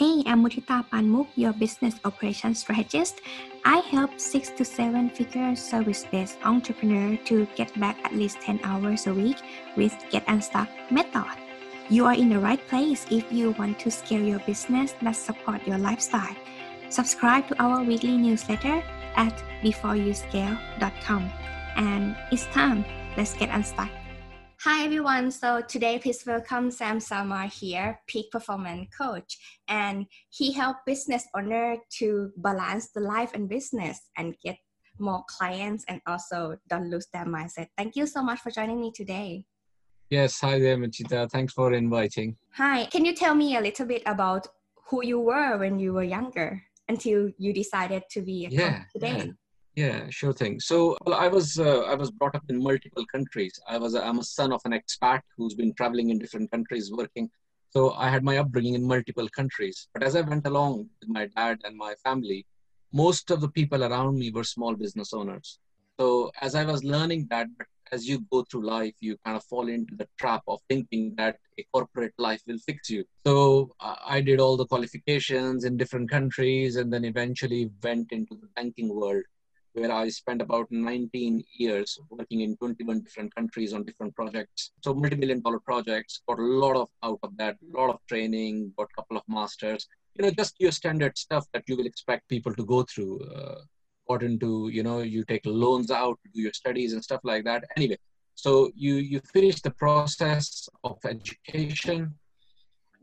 Hey, I'm Mutita Panmuk, your business operations strategist. I help six to seven figure service based entrepreneur to get back at least 10 hours a week with Get Unstuck method. You are in the right place if you want to scale your business that support your lifestyle. Subscribe to our weekly newsletter at beforeyouscale.com. And it's time. Let's get unstuck. Hi everyone. So today, please welcome Sam Samar here, peak performance coach, and he helped business owner to balance the life and business and get more clients and also don't lose their mindset. Thank you so much for joining me today. Yes, hi there, Machita. Thanks for inviting. Hi. Can you tell me a little bit about who you were when you were younger until you decided to be a yeah, coach today? Yeah. Yeah, sure thing. So well, I was uh, I was brought up in multiple countries. I was I'm a son of an expat who's been traveling in different countries working. So I had my upbringing in multiple countries. But as I went along with my dad and my family, most of the people around me were small business owners. So as I was learning that, as you go through life, you kind of fall into the trap of thinking that a corporate life will fix you. So I did all the qualifications in different countries and then eventually went into the banking world where I spent about 19 years working in 21 different countries on different projects. So multi-million dollar projects, got a lot of out of that, a lot of training, got a couple of masters, you know, just your standard stuff that you will expect people to go through. Uh, got into, you know, you take loans out to do your studies and stuff like that. Anyway, so you, you finish the process of education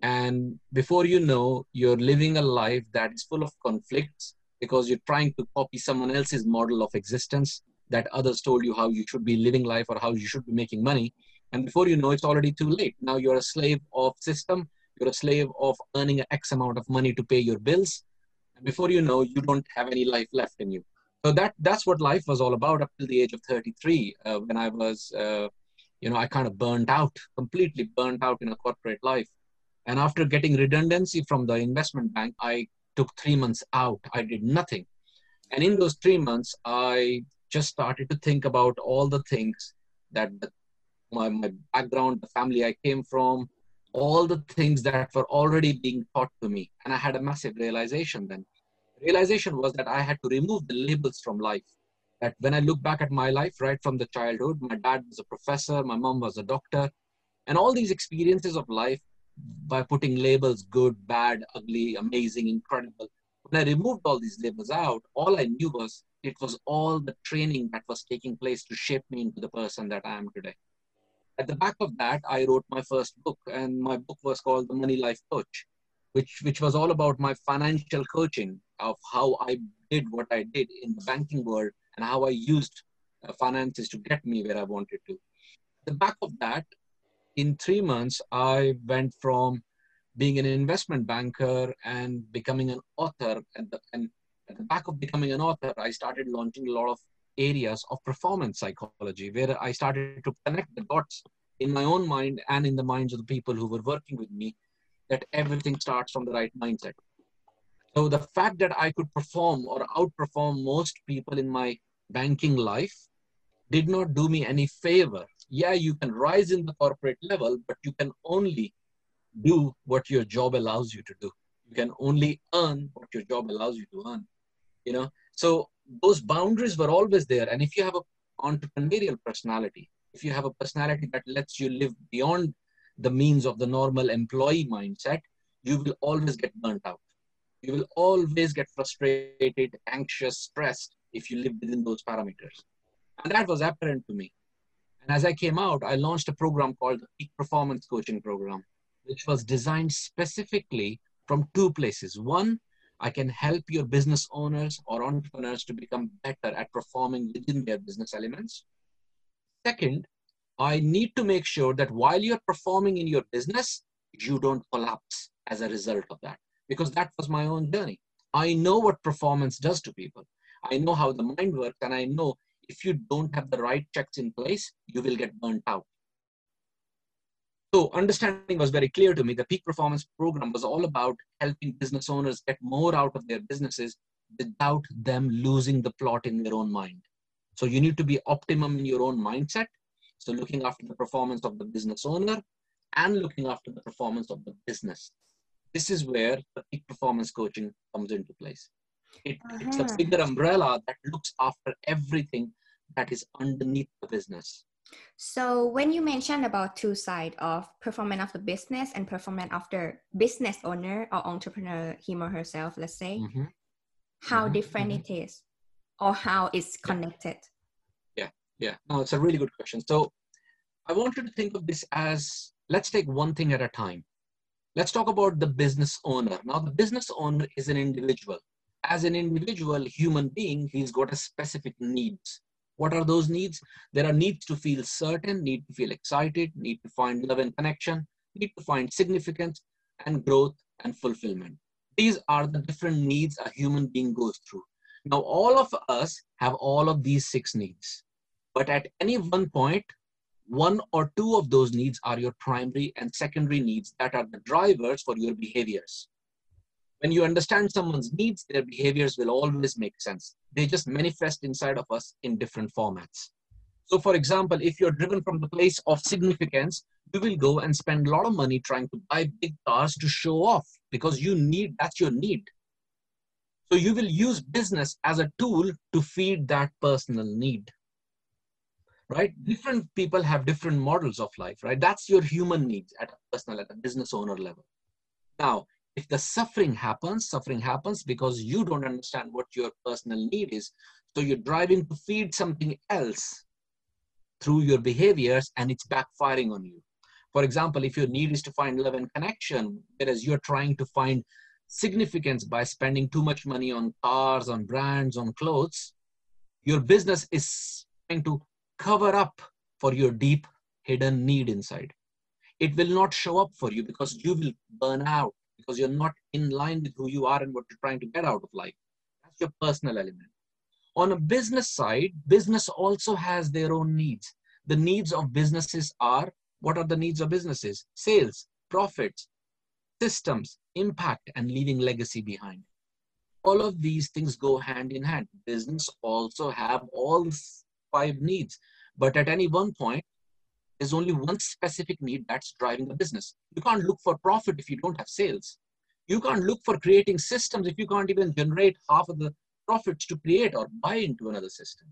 and before you know, you're living a life that is full of conflicts because you're trying to copy someone else's model of existence that others told you how you should be living life or how you should be making money. And before you know it's already too late. Now you're a slave of system. You're a slave of earning an x amount of money to pay your bills. And before you know you don't have any life left in you. So that that's what life was all about up till the age of 33 uh, when i was uh, you know i kind of burned out completely burned out in a corporate life. And after getting redundancy from the investment bank i took three months out. I did nothing. And in those three months, I just started to think about all the things that the, my, my background, the family I came from, all the things that were already being taught to me. And I had a massive realization then. Realization was that I had to remove the labels from life. That when I look back at my life, right from the childhood, my dad was a professor, my mom was a doctor, and all these experiences of life by putting labels good, bad, ugly, amazing, incredible. When I removed all these labels out, all I knew was it was all the training that was taking place to shape me into the person that I am today. At the back of that, I wrote my first book, and my book was called The Money Life Coach, which, which was all about my financial coaching of how I did what I did in the banking world and how I used uh, finances to get me where I wanted to. At the back of that, in three months, I went from being an investment banker and becoming an author. And, the, and at the back of becoming an author, I started launching a lot of areas of performance psychology, where I started to connect the dots in my own mind and in the minds of the people who were working with me that everything starts from the right mindset. So the fact that I could perform or outperform most people in my banking life did not do me any favor yeah, you can rise in the corporate level, but you can only do what your job allows you to do. You can only earn what your job allows you to earn. You know, so those boundaries were always there. And if you have an entrepreneurial personality, if you have a personality that lets you live beyond the means of the normal employee mindset, you will always get burnt out. You will always get frustrated, anxious, stressed if you live within those parameters. And that was apparent to me. And as I came out, I launched a program called the Peak Performance Coaching Program, which was designed specifically from two places. One, I can help your business owners or entrepreneurs to become better at performing within their business elements. Second, I need to make sure that while you're performing in your business, you don't collapse as a result of that. Because that was my own journey. I know what performance does to people. I know how the mind works, and I know if you don't have the right checks in place, you will get burnt out. So understanding was very clear to me. The peak performance program was all about helping business owners get more out of their businesses without them losing the plot in their own mind. So you need to be optimum in your own mindset. So looking after the performance of the business owner and looking after the performance of the business. this is where the peak performance coaching comes into place. It, uh-huh. It's a bigger umbrella that looks after everything that is underneath the business. So when you mentioned about two side of performance of the business and performance of the business owner or entrepreneur, him or herself, let's say, mm-hmm. how mm-hmm. different mm-hmm. it is or how it's connected? Yeah, yeah. No, it's a really good question. So I want you to think of this as let's take one thing at a time. Let's talk about the business owner. Now, the business owner is an individual. As an individual human being, he's got a specific needs. What are those needs? There are needs to feel certain, need to feel excited, need to find love and connection, need to find significance and growth and fulfillment. These are the different needs a human being goes through. Now, all of us have all of these six needs. But at any one point, one or two of those needs are your primary and secondary needs that are the drivers for your behaviors. When you understand someone's needs, their behaviors will always make sense. They just manifest inside of us in different formats. So, for example, if you're driven from the place of significance, you will go and spend a lot of money trying to buy big cars to show off because you need that's your need. So, you will use business as a tool to feed that personal need right different people have different models of life right that's your human needs at a personal at a business owner level now if the suffering happens suffering happens because you don't understand what your personal need is. So you're driving to feed something else through your behaviors and it's backfiring on you. For example if your need is to find love and connection whereas you're trying to find significance by spending too much money on cars on brands on clothes your business is trying to cover up for your deep hidden need inside. It will not show up for you because you will burn out because you're not in line with who you are and what you're trying to get out of life. That's your personal element. On a business side, business also has their own needs. The needs of businesses are what are the needs of businesses? Sales, profits, systems, impact, and leaving legacy behind. All of these things go hand in hand. Business also have all five needs. But at any one point, there's only one specific need that's driving the business. You can't look for profit if you don't have sales. You can't look for creating systems if you can't even generate half of the profits to create or buy into another system.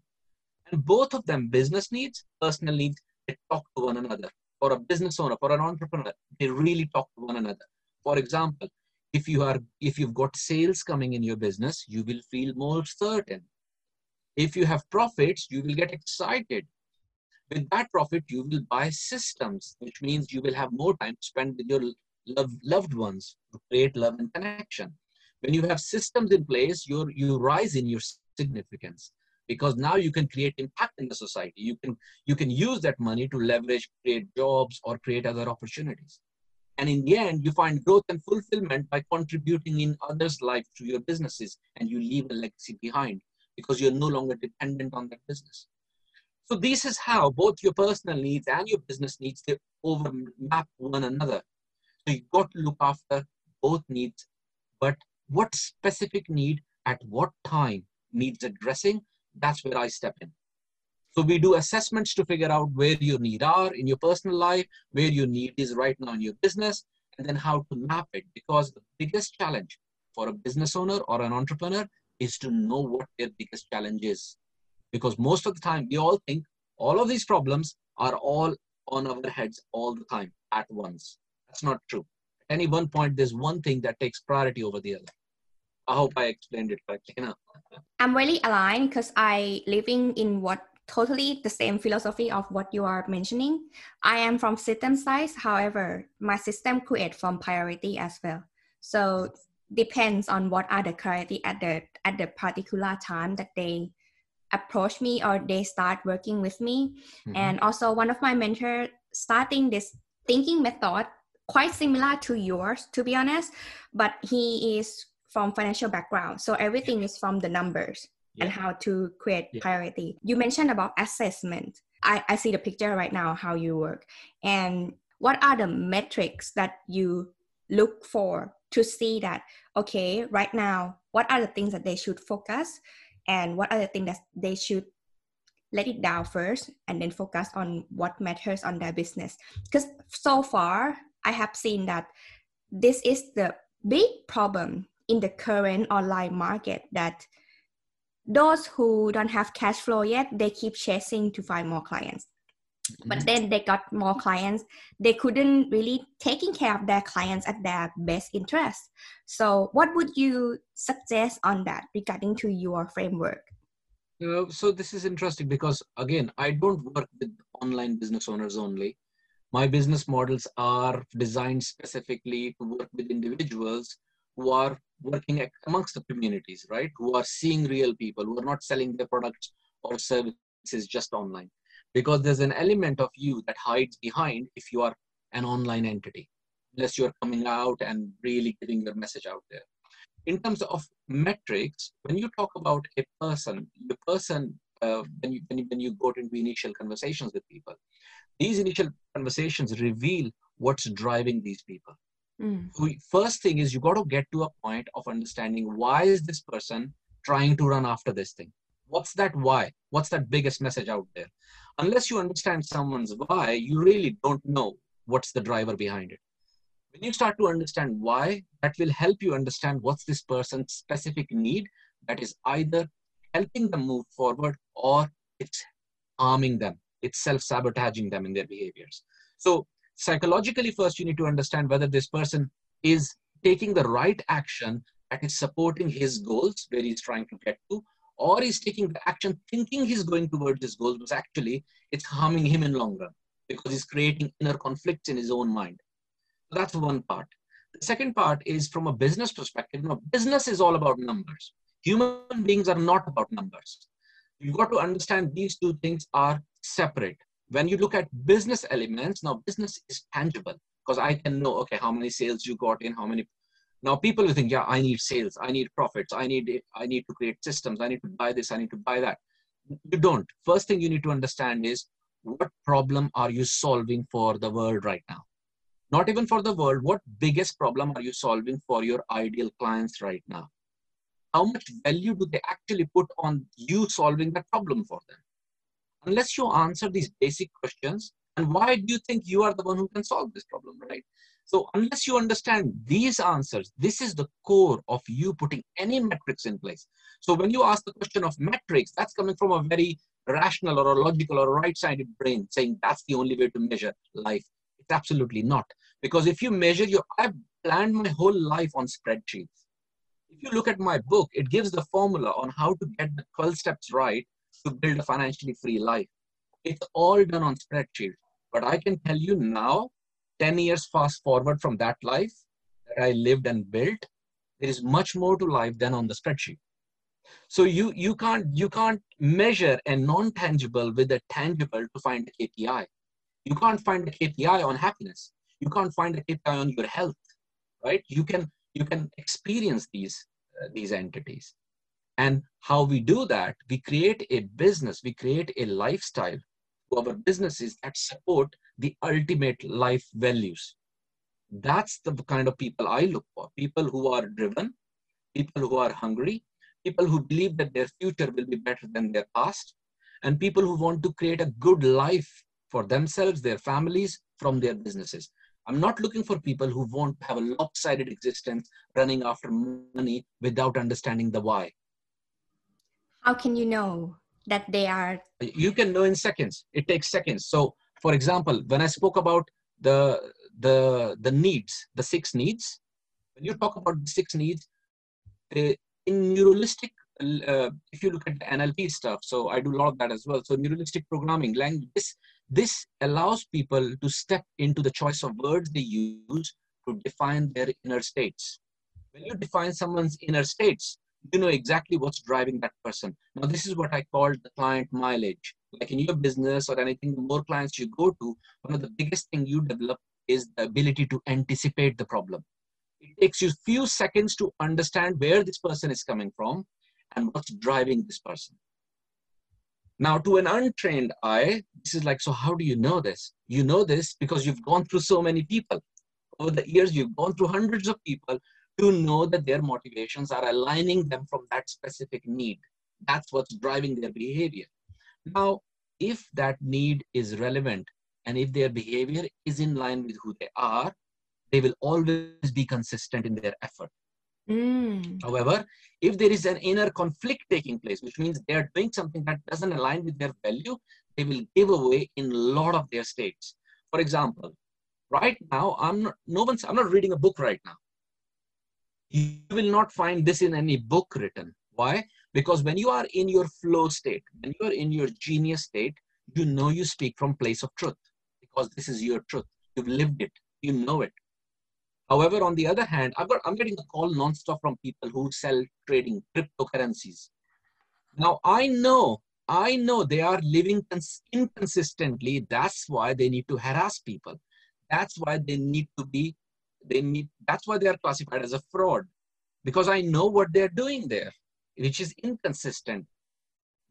And both of them, business needs, personal needs, they talk to one another. For a business owner, for an entrepreneur, they really talk to one another. For example, if you are if you've got sales coming in your business, you will feel more certain if you have profits, you will get excited. With that profit, you will buy systems, which means you will have more time to spend with your love, loved ones to create love and connection. When you have systems in place, you you rise in your significance because now you can create impact in the society. You can you can use that money to leverage, create jobs, or create other opportunities. And in the end, you find growth and fulfillment by contributing in others' life to your businesses, and you leave a legacy behind because you're no longer dependent on that business. So this is how both your personal needs and your business needs they overlap one another. So you've got to look after both needs, but what specific need at what time needs addressing, that's where I step in. So we do assessments to figure out where your need are in your personal life, where your need is right now in your business, and then how to map it. Because the biggest challenge for a business owner or an entrepreneur is to know what their biggest challenge is. Because most of the time, we all think all of these problems are all on our heads all the time at once. That's not true. At any one point, there's one thing that takes priority over the other. I hope I explained it correctly. You? I'm really aligned because I living in what totally the same philosophy of what you are mentioning. I am from system side. However, my system create from priority as well. So depends on what are the priority at the at the particular time that they approach me or they start working with me. Mm-hmm. and also one of my mentors starting this thinking method quite similar to yours to be honest but he is from financial background. So everything is from the numbers yeah. and how to create yeah. priority. You mentioned about assessment. I, I see the picture right now how you work. And what are the metrics that you look for to see that okay right now what are the things that they should focus and what are the things that they should let it down first and then focus on what matters on their business? Because so far i have seen that this is the big problem in the current online market that those who don't have cash flow yet they keep chasing to find more clients but mm-hmm. then they got more clients. They couldn't really taking care of their clients at their best interest. So what would you suggest on that regarding to your framework? Uh, so this is interesting because again i don't work with online business owners only. My business models are designed specifically to work with individuals who are working amongst the communities right? Who are seeing real people who are not selling their products or services just online because there's an element of you that hides behind if you are an online entity, unless you're coming out and really getting your message out there. In terms of metrics, when you talk about a person, the person, uh, when, you, when, you, when you go into initial conversations with people, these initial conversations reveal what's driving these people. Mm. So first thing is you got to get to a point of understanding why is this person trying to run after this thing what's that why? What's that biggest message out there? Unless you understand someone's why you really don't know what's the driver behind it. When you start to understand why that will help you understand what's this person's specific need that is either helping them move forward or it's harming them. It's self-sabotaging them in their behaviors. So psychologically first you need to understand whether this person is taking the right action that is supporting his goals where he's trying to get to or he's taking the action thinking he's going towards his goals, but actually it's harming him in long run because he's creating inner conflicts in his own mind. So that's one part. The second part is from a business perspective. Now, business is all about numbers. Human beings are not about numbers. You've got to understand these two things are separate. When you look at business elements, now business is tangible because I can know, okay, how many sales you got in, how many now people will think, yeah, I need sales, I need profits, I need I need to create systems, I need to buy this, I need to buy that. You don't. First thing you need to understand is what problem are you solving for the world right now? Not even for the world, what biggest problem are you solving for your ideal clients right now? How much value do they actually put on you solving that problem for them? Unless you answer these basic questions, and why do you think you are the one who can solve this problem, right? So unless you understand these answers, this is the core of you putting any metrics in place. So when you ask the question of metrics, that's coming from a very rational or a logical or right-sided brain saying that's the only way to measure life. It's absolutely not. Because if you measure your, I've planned my whole life on spreadsheets. If you look at my book, it gives the formula on how to get the 12 steps right to build a financially free life. It's all done on spreadsheets. But I can tell you now 10 years fast forward from that life that I lived and built, there is much more to life than on the spreadsheet. So you, you, can't, you can't measure a non-tangible with a tangible to find a KPI. You can't find a KPI on happiness. You can't find a KPI on your health, right? You can, you can experience these, uh, these entities. And how we do that, we create a business, we create a lifestyle our businesses that support the ultimate life values. That's the kind of people I look for. People who are driven, people who are hungry, people who believe that their future will be better than their past, and people who want to create a good life for themselves, their families, from their businesses. I'm not looking for people who want to have a lopsided existence running after money without understanding the why. How can you know that they are? You can know in seconds. It takes seconds. So for example, when I spoke about the, the, the needs, the six needs, when you talk about the six needs, uh, in neuralistic, uh, if you look at the NLP stuff, so I do a lot of that as well. So neuralistic programming, language, this, this allows people to step into the choice of words they use to define their inner states. When you define someone's inner states, you know exactly what's driving that person. Now, this is what I call the client mileage like in your business or anything, the more clients you go to, one of the biggest thing you develop is the ability to anticipate the problem. It takes you few seconds to understand where this person is coming from and what's driving this person. Now, to an untrained eye, this is like, so how do you know this? You know this because you've gone through so many people. Over the years, you've gone through hundreds of people to know that their motivations are aligning them from that specific need. That's what's driving their behavior. Now, if that need is relevant and if their behavior is in line with who they are, they will always be consistent in their effort. Mm. However, if there is an inner conflict taking place, which means they are doing something that doesn't align with their value, they will give away in a lot of their states. For example, right now, I'm not, no one's, I'm not reading a book right now. You will not find this in any book written. Why? Because when you are in your flow state, when you are in your genius state, you know you speak from place of truth because this is your truth. You've lived it. You know it. However, on the other hand, I've got, I'm getting a call nonstop from people who sell trading cryptocurrencies. Now I know, I know they are living inconsistently. That's why they need to harass people. That's why they need to be, they need, that's why they are classified as a fraud because I know what they're doing there, which is inconsistent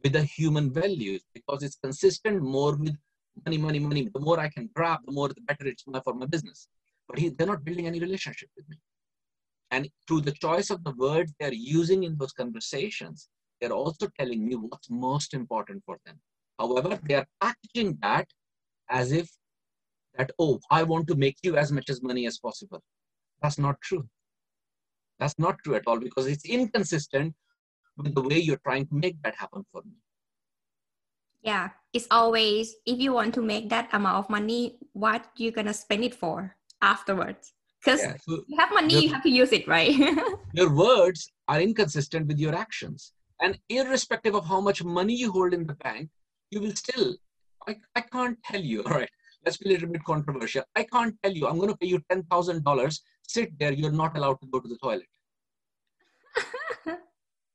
with the human values because it's consistent more with money, money, money. The more I can grab, the more the better it's for my business but he, they're not building any relationship with me. And through the choice of the words they're using in those conversations, they're also telling me what's most important for them. However, they are packaging that as if that, oh, I want to make you as much as money as possible. That's not true. That's not true at all because it's inconsistent with the way you're trying to make that happen for me. Yeah, it's always if you want to make that amount of money, what you're gonna spend it for? afterwards because yeah, so you have money you have to use it right your words are inconsistent with your actions and irrespective of how much money you hold in the bank you will still i, I can't tell you all right let's be a little bit controversial. I can't tell you. I'm going to pay you $10000 sit there. You're not allowed to go to the toilet.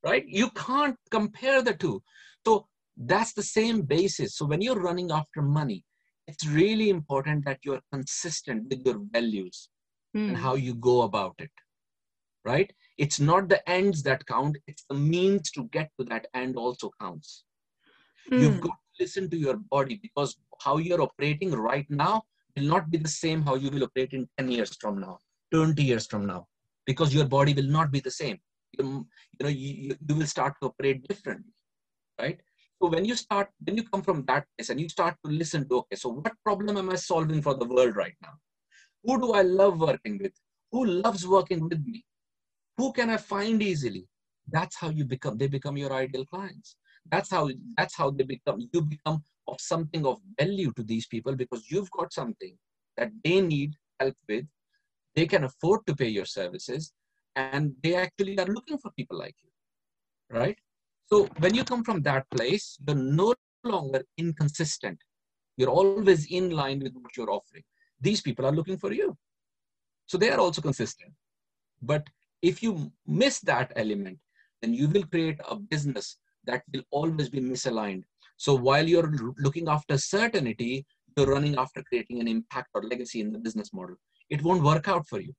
Right? You can't compare the two. So that's the same basis. So when you're running after money it's really important that you're consistent with your values mm. and hmm. how you go about it. Right? It's not the ends that count. It's the means to get to that end also counts. Mm. you've got to listen to your body because how you're operating right now will not be the same how you will operate in 10 years from now 20 years from now because your body will not be the same you, you know you, you will start to operate differently right so when you start, when you come from that place and you start to listen to, okay, so what problem am I solving for the world right now? Who do I love working with? Who loves working with me? Who can I find easily? That's how you become, they become your ideal clients. That's how, that's how they become, you become of something of value to these people because you've got something that they need help with. They can afford to pay your services and they actually are looking for people like you, right? So when you come from that place, you're no longer inconsistent. You're always in line with what you're offering. These people are looking for you. So they are also consistent. But if you miss that element, then you will create a business that will always be misaligned. So while you're looking after certainty, you're running after creating an impact or legacy in the business model. It won't work out for you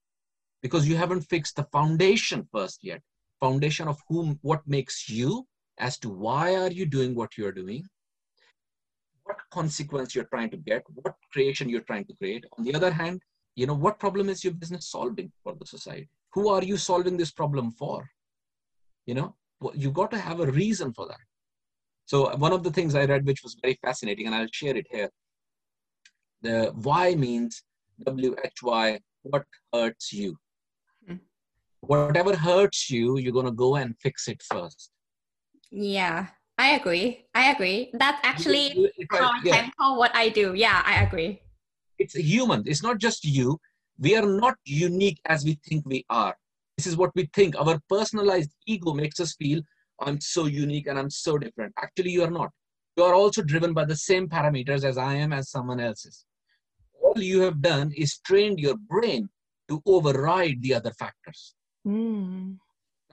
because you haven't fixed the foundation first yet. Foundation of whom, what makes you as to why are you doing what you're doing, what consequence you're trying to get, what creation you're trying to create. On the other hand, you know, what problem is your business solving for the society? Who are you solving this problem for? You know, you got to have a reason for that. So one of the things I read, which was very fascinating, and I'll share it here. The why means W-H-Y, what hurts you. Hmm. Whatever hurts you, you're going to go and fix it first. Yeah, I agree. I agree. That's actually how yeah. what I do. Yeah, I agree. It's a human. It's not just you. We are not unique as we think we are. This is what we think. Our personalized ego makes us feel I'm so unique and I'm so different. Actually, you are not. You are also driven by the same parameters as I am, as someone else is. All you have done is trained your brain to override the other factors. Mm.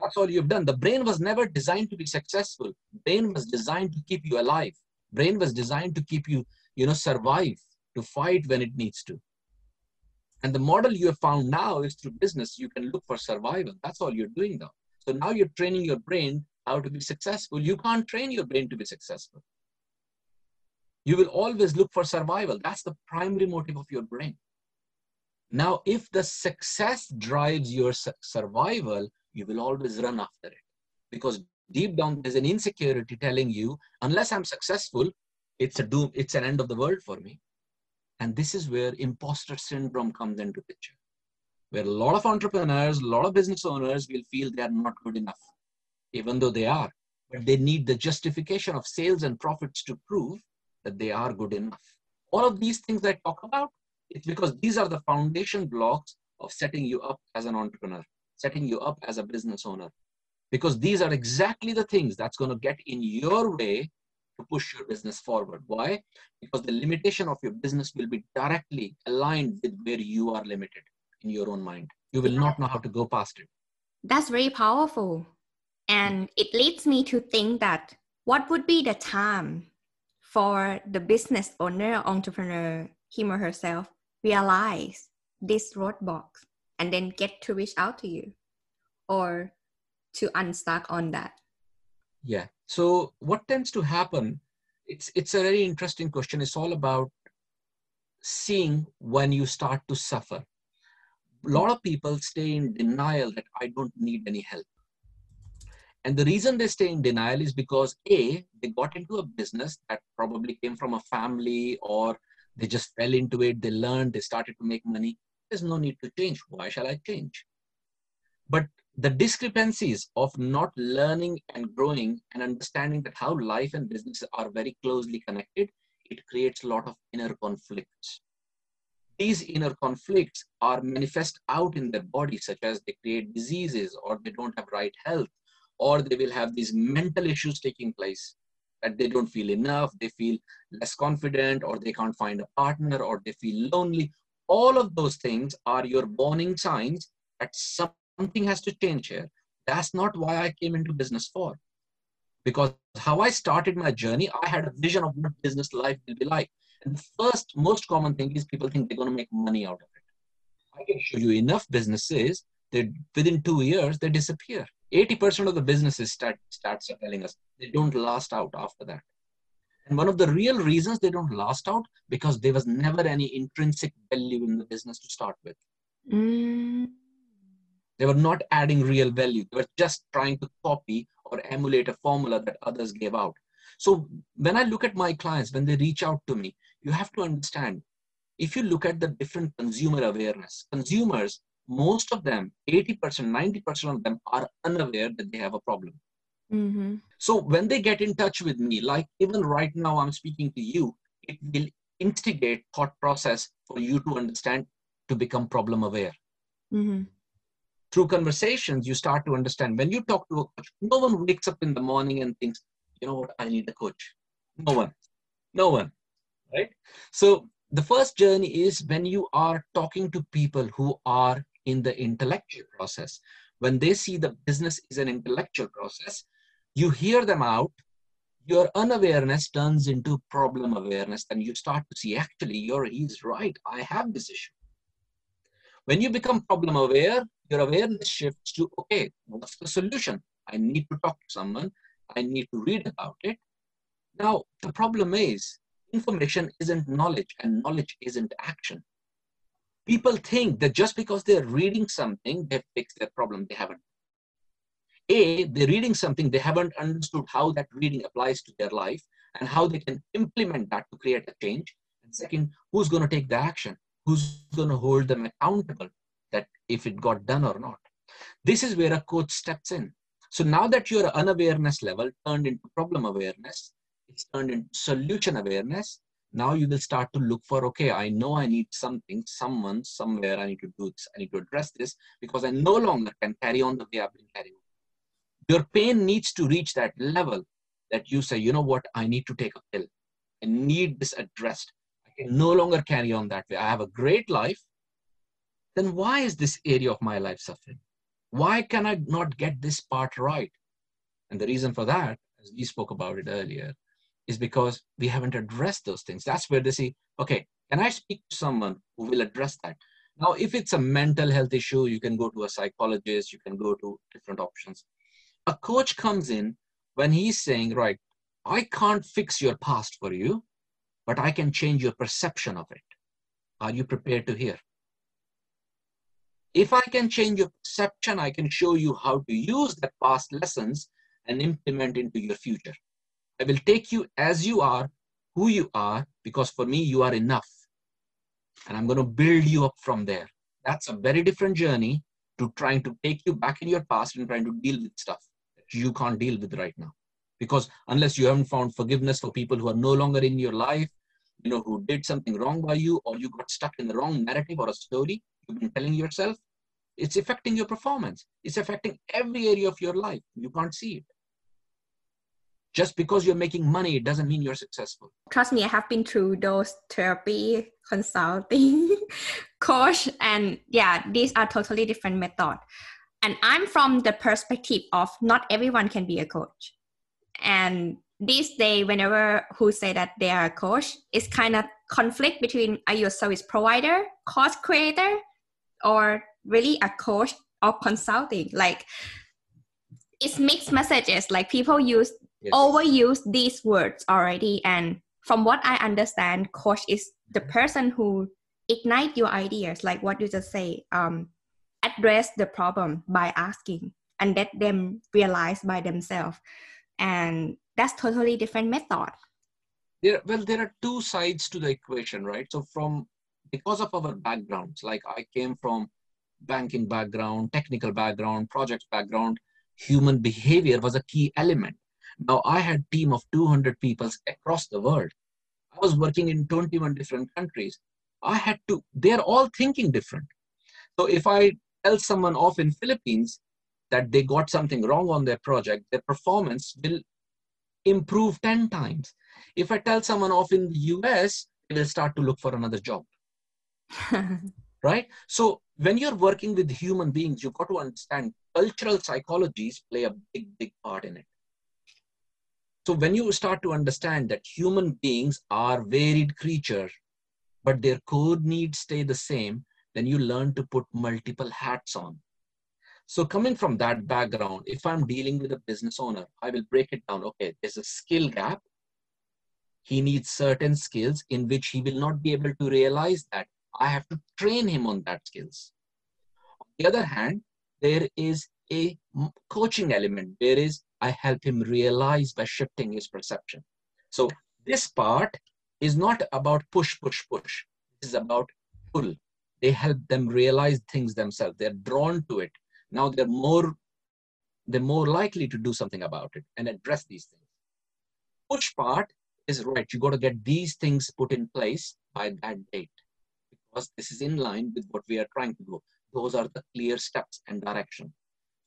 That's all you've done. The brain was never designed to be successful. Brain was designed to keep you alive. Brain was designed to keep you, you know, survive, to fight when it needs to. And the model you have found now is through business, you can look for survival. That's all you're doing now. So now you're training your brain how to be successful. You can't train your brain to be successful. You will always look for survival. That's the primary motive of your brain. Now, if the success drives your survival, you will always run after it because deep down there's an insecurity telling you unless i'm successful it's a doom it's an end of the world for me and this is where imposter syndrome comes into picture where a lot of entrepreneurs, a lot of business owners will feel they are not good enough, even though they are. But they need the justification of sales and profits to prove that they are good enough. All of these things I talk about, it's because these are the foundation blocks of setting you up as an entrepreneur, setting you up as a business owner. Because these are exactly the things that's going to get in your way to push your business forward. Why? Because the limitation of your business will be directly aligned with where you are limited in your own mind. You will not know how to go past it. That's very powerful. And it leads me to think that what would be the time for the business owner, entrepreneur, him or herself, realize this roadblock and then get to reach out to you or to unstuck on that? Yeah. So what tends to happen, it's it's a very interesting question. It's all about seeing when you start to suffer a lot of people stay in denial that I don't need any help. And the reason they stay in denial is because A, they got into a business that probably came from a family or they just fell into it, they learned, they started to make money. There's no need to change. Why shall I change? But the discrepancies of not learning and growing and understanding that how life and business are very closely connected, it creates a lot of inner conflicts these inner conflicts are manifest out in their body, such as they create diseases or they don't have right health, or they will have these mental issues taking place that they don't feel enough, they feel less confident, or they can't find a partner, or they feel lonely. All of those things are your warning signs that something has to change here. That's not why I came into business for. Because how I started my journey, I had a vision of what business life will be like. And the first most common thing is people think they're going to make money out of it. I can show you enough businesses that within two years they disappear. 80% of the businesses start starts telling us they don't last out after that. And one of the real reasons they don't last out because there was never any intrinsic value in the business to start with. Mm. They were not adding real value. They were just trying to copy or emulate a formula that others gave out. So when I look at my clients, when they reach out to me, you have to understand if you look at the different consumer awareness, consumers, most of them, 80%, 90% of them are unaware that they have a problem. Mm-hmm. So when they get in touch with me, like even right now I'm speaking to you, it will instigate thought process for you to understand to become problem aware. Mm-hmm. Through conversations, you start to understand. When you talk to a coach, no one wakes up in the morning and thinks, you know what, I need a coach. No one. No one right? So the first journey is when you are talking to people who are in the intellectual process. When they see the business is an intellectual process, you hear them out, your unawareness turns into problem awareness, and you start to see actually, you're, he's right, I have this issue. When you become problem aware, your awareness shifts to okay, what's the solution? I need to talk to someone, I need to read about it. Now, the problem is information isn't knowledge and knowledge isn't action. People think that just because they're reading something, they've fixed their problem. They haven't. A, they're reading something, they haven't understood how that reading applies to their life and how they can implement that to create a change. And second, who's going to take the action? Who's going to hold them accountable that if it got done or not? This is where a coach steps in. So now that your unawareness level turned into problem awareness, it's turned into solution awareness. Now you will start to look for, okay, I know I need something, someone, somewhere I need to do this. I need to address this because I no longer can carry on the way I've been carrying on. Your pain needs to reach that level that you say, you know what, I need to take a pill. I need this addressed. I can no longer carry on that way. I have a great life. Then why is this area of my life suffering? Why can I not get this part right? And the reason for that, as we spoke about it earlier, is because we haven't addressed those things. That's where they say, okay, can I speak to someone who will address that? Now, if it's a mental health issue, you can go to a psychologist, you can go to different options. A coach comes in when he's saying, right, I can't fix your past for you, but I can change your perception of it. Are you prepared to hear? If I can change your perception, I can show you how to use that past lessons and implement into your future. I will take you as you are, who you are, because for me, you are enough. And I'm going to build you up from there. That's a very different journey to trying to take you back in your past and trying to deal with stuff that you can't deal with right now. Because unless you haven't found forgiveness for people who are no longer in your life, you know, who did something wrong by you, or you got stuck in the wrong narrative or a story you've been telling yourself, it's affecting your performance. It's affecting every area of your life. You can't see it. Just because you're making money, it doesn't mean you're successful. Trust me, I have been through those therapy, consulting, coach, and yeah, these are totally different method. And I'm from the perspective of not everyone can be a coach. And these days, whenever who say that they are a coach, it's kind of conflict between are you a service provider, course creator, or really a coach or consulting. Like it's mixed messages. Like people use yes. overuse these words already. And from what I understand, coach is the person who ignite your ideas, like what you just say, um, address the problem by asking and let them realize by themselves. And that's totally different method. There, well, there are two sides to the equation, right? So from because of our backgrounds, like I came from banking background, technical background, project background, human behavior was a key element. Now I had team of 200 people across the world. I was working in 21 different countries. I had to, they're all thinking different. So if I tell someone off in Philippines that they got something wrong on their project, their performance will improve 10 times. If I tell someone off in the US, they will start to look for another job. right? So when you're working with human beings, you've got to understand cultural psychologies play a big, big part in it. So when you start to understand that human beings are varied creatures, but their code needs stay the same, then you learn to put multiple hats on. So coming from that background, if I'm dealing with a business owner, I will break it down. Okay, there's a skill gap. He needs certain skills in which he will not be able to realize that I have to train him on that skills. On the other hand, there is a coaching element. There is I help him realize by shifting his perception. So this part is not about push, push, push. This is about pull. They help them realize things themselves. They're drawn to it. Now they're more they're more likely to do something about it and address these things. Push part is right. You got to get these things put in place by that date because this is in line with what we are trying to do. Those are the clear steps and direction.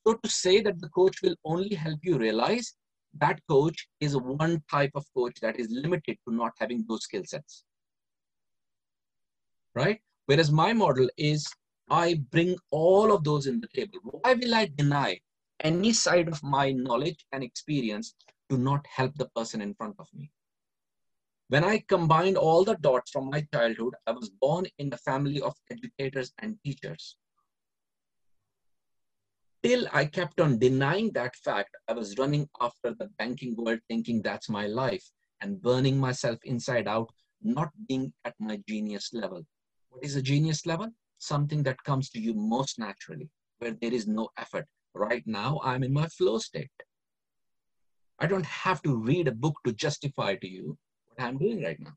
So to say that the coach will only help you realize that coach is one type of coach that is limited to not having those skill sets. Right? Whereas my model is I bring all of those in the table. Why will I deny any side of my knowledge and experience to not help the person in front of me? When I combined all the dots from my childhood, I was born in a family of educators and teachers. Till I kept on denying that fact, I was running after the banking world thinking that's my life and burning myself inside out, not being at my genius level. What is a genius level? Something that comes to you most naturally, where there is no effort. Right now, I'm in my flow state. I don't have to read a book to justify to you I'm doing right now.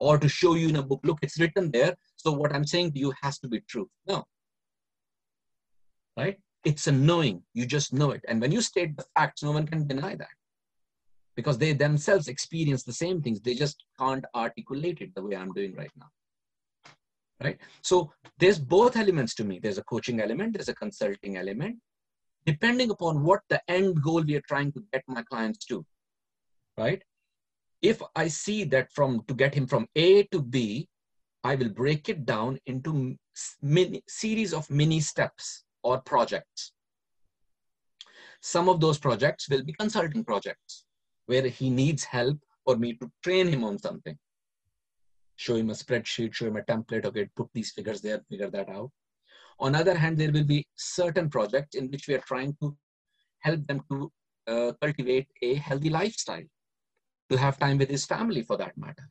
Or to show you in a book, look, it's written there. So what I'm saying to you has to be true. No. Right? It's a knowing. You just know it. And when you state the facts, no one can deny that. Because they themselves experience the same things. They just can't articulate it the way I'm doing right now. Right? So there's both elements to me. There's a coaching element, there's a consulting element, depending upon what the end goal we are trying to get my clients to. Right? If I see that from to get him from A to B, I will break it down into mini, series of mini steps or projects. Some of those projects will be consulting projects where he needs help for me to train him on something. Show him a spreadsheet, show him a template, okay, put these figures there, figure that out. On the other hand, there will be certain projects in which we are trying to help them to uh, cultivate a healthy lifestyle to have time with his family for that matter.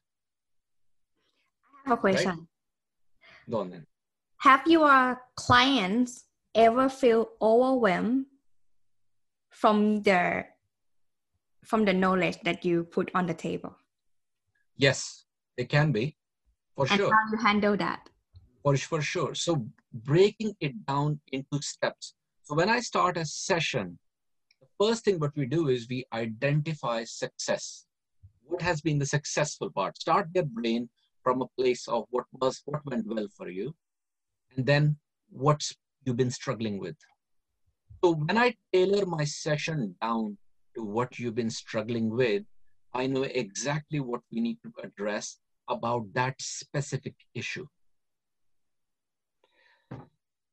I have a question. Right? Go on then. Have your clients ever feel overwhelmed from the from the knowledge that you put on the table? Yes, it can be, for and sure. How you handle that? For, for sure. So breaking it down into steps. So when I start a session, the first thing what we do is we identify success. What has been the successful part? Start their brain from a place of what was what went well for you, and then what's you've been struggling with. So when I tailor my session down to what you've been struggling with, I know exactly what we need to address about that specific issue.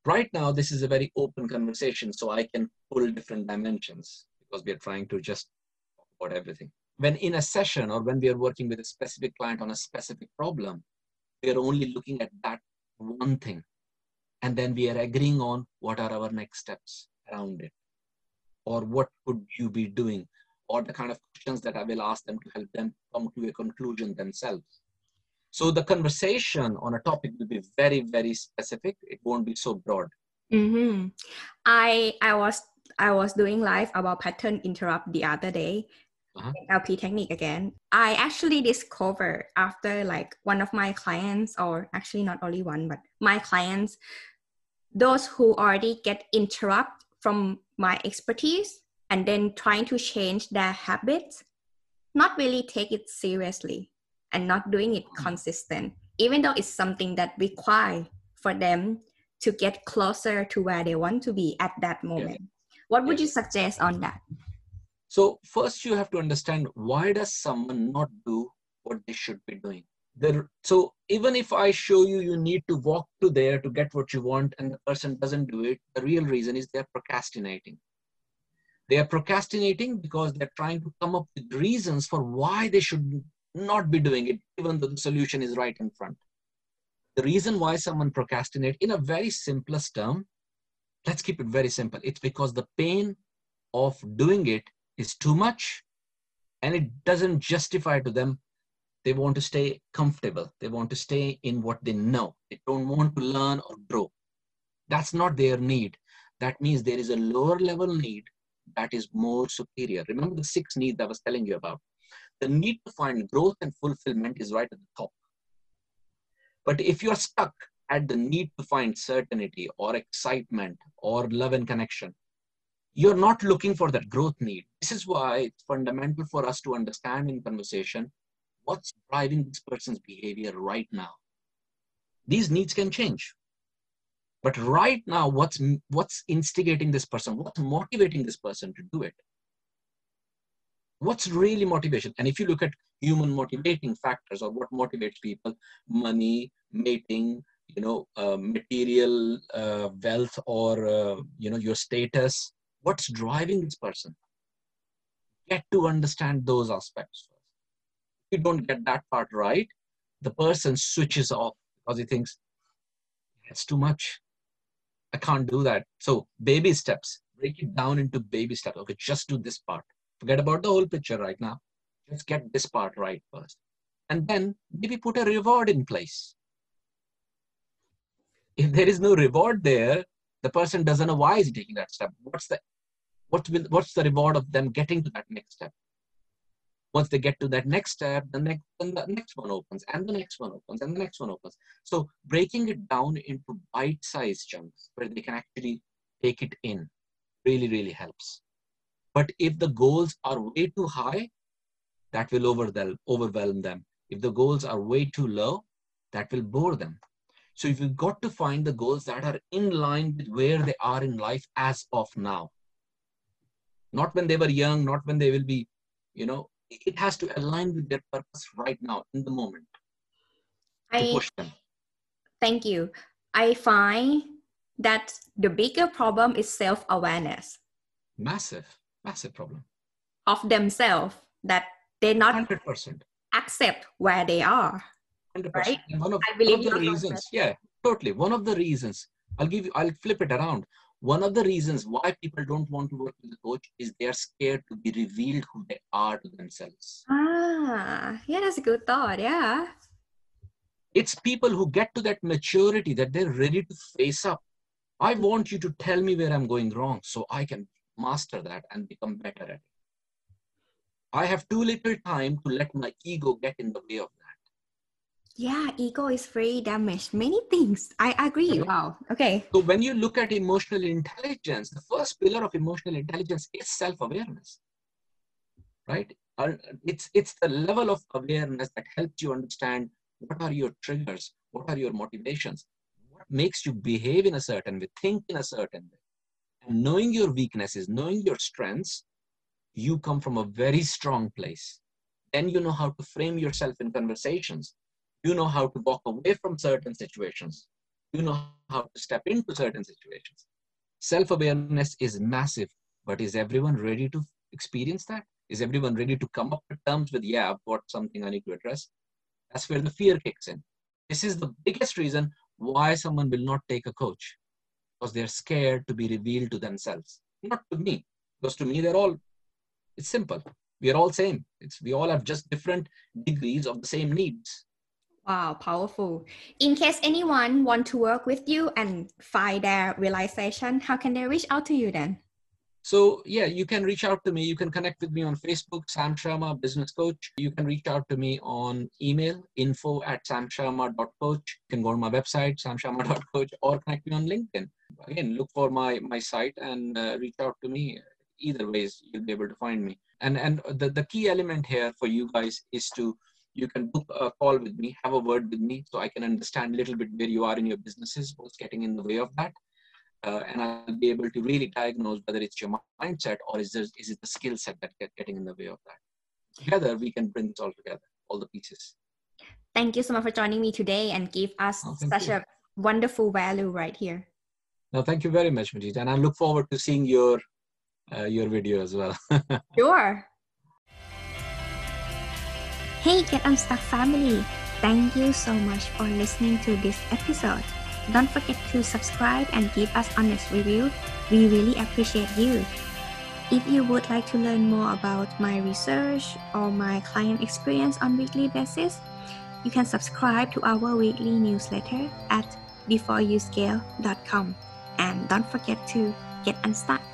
Right now, this is a very open conversation, so I can pull different dimensions because we are trying to just talk about everything. When in a session or when we are working with a specific client on a specific problem, we are only looking at that one thing. And then we are agreeing on what are our next steps around it or what could you be doing or the kind of questions that I will ask them to help them come to a conclusion themselves. So the conversation on a topic will be very, very specific. It won't be so broad. Mm-hmm. I I was I was doing live about pattern interrupt the other day. Uh-huh. LP technique again. I actually discovered after like one of my clients, or actually not only one, but my clients, those who already get interrupt from my expertise and then trying to change their habits, not really take it seriously and not doing it consistent, even though it's something that require for them to get closer to where they want to be at that moment. Yes. What would you suggest on that? So first you have to understand why does someone not do what they should be doing? There, so even if I show you you need to walk to there to get what you want and the person doesn't do it, the real reason is they're procrastinating. They are procrastinating because they're trying to come up with reasons for why they should not be doing it, even though the solution is right in front. The reason why someone procrastinate in a very simplest term, let's keep it very simple. It's because the pain of doing it is too much and it doesn't justify to them. They want to stay comfortable. They want to stay in what they know. They don't want to learn or grow. That's not their need. That means there is a lower level need that is more superior. Remember the six needs I was telling you about. The need to find growth and fulfillment is right at the top. But if you're stuck at the need to find certainty or excitement or love and connection, you're not looking for that growth need. This is why it's fundamental for us to understand in conversation what's driving this person's behavior right now. These needs can change. But right now, what's what's instigating this person? What's motivating this person to do it? What's really motivation? And if you look at human motivating factors or what motivates people, money, mating, you know, uh, material uh, wealth, or uh, you know, your status. What's driving this person? Get to understand those aspects first. If you don't get that part right, the person switches off because he thinks it's too much I can't do that. So baby steps, break it down into baby steps. Okay, just do this part. Forget about the whole picture right now. Just get this part right first. And then maybe put a reward in place. If there is no reward there, the person doesn't know why is taking that step. What's the what's the reward of them getting to that next step? Once they get to that next step, the next, then the next one opens, and the next one opens, and the next one opens. So breaking it down into bite-sized chunks where they can actually take it in really, really helps. But if the goals are way too high, that will overwhelm, overwhelm them. If the goals are way too low, that will bore them. So if you've got to find the goals that are in line with where they are in life as of now. Not when they were young, not when they will be, you know, it has to align with their purpose right now in the moment I, push them. Thank you. I find that the bigger problem is self-awareness. Massive, massive problem. Of themselves that they not 100%. accept where they are. 100%. Right? one of, I believe one of the reasons, yeah, totally. One of the reasons, I'll give you, I'll flip it around one of the reasons why people don't want to work with a coach is they are scared to be revealed who they are to themselves. Ah, yeah, that's a good thought. Yeah. It's people who get to that maturity that they're ready to face up. I want you to tell me where I'm going wrong so I can master that and become better at it. I have too little time to let my ego get in the way of that. Yeah, ego is very damaged. Many things. I agree. Wow. Okay. So when you look at emotional intelligence, the first pillar of emotional intelligence is self-awareness. Right? It's it's the level of awareness that helps you understand what are your triggers, what are your motivations, what makes you behave in a certain way, think in a certain way. And knowing your weaknesses, knowing your strengths, you come from a very strong place. Then you know how to frame yourself in conversations you know how to walk away from certain situations. You know how to step into certain situations. Self-awareness is massive but is everyone ready to experience that? Is everyone ready to come up to terms with yeah i've got something i need to address? That's where the fear kicks in. This is the biggest reason why someone will not take a coach because they're scared to be revealed to themselves. Not to me because to me they're all it's simple. We are all same. It's we all have just different degrees of the same needs Wow, powerful. In case anyone want to work with you and find their realization, how can they reach out to you then? So yeah, you can reach out to me. You can connect with me on Facebook, Sam Sharma, business coach. You can reach out to me on email, info at samsharma.coach. You can go on my website, samsharma.coach, or connect me on LinkedIn. Again, look for my my site and uh, reach out to me. Either ways, you'll be able to find me. And and the, the key element here for you guys is to you can book a call with me, have a word with me, so I can understand a little bit where you are in your businesses, what's getting in the way of that. Uh, and I'll be able to really diagnose whether it's your mindset or is, there, is it the skill set that get, getting in the way of that. Together, we can bring this all together, all the pieces. Thank you so much for joining me today and give us oh, such you. a wonderful value right here. No, thank you very much, Majid, and I look forward to seeing your uh, your video as well. sure. Hey Get Unstuck family! Thank you so much for listening to this episode. Don't forget to subscribe and give us honest review. We really appreciate you. If you would like to learn more about my research or my client experience on weekly basis, you can subscribe to our weekly newsletter at beforeyouscale.com. And don't forget to get unstuck.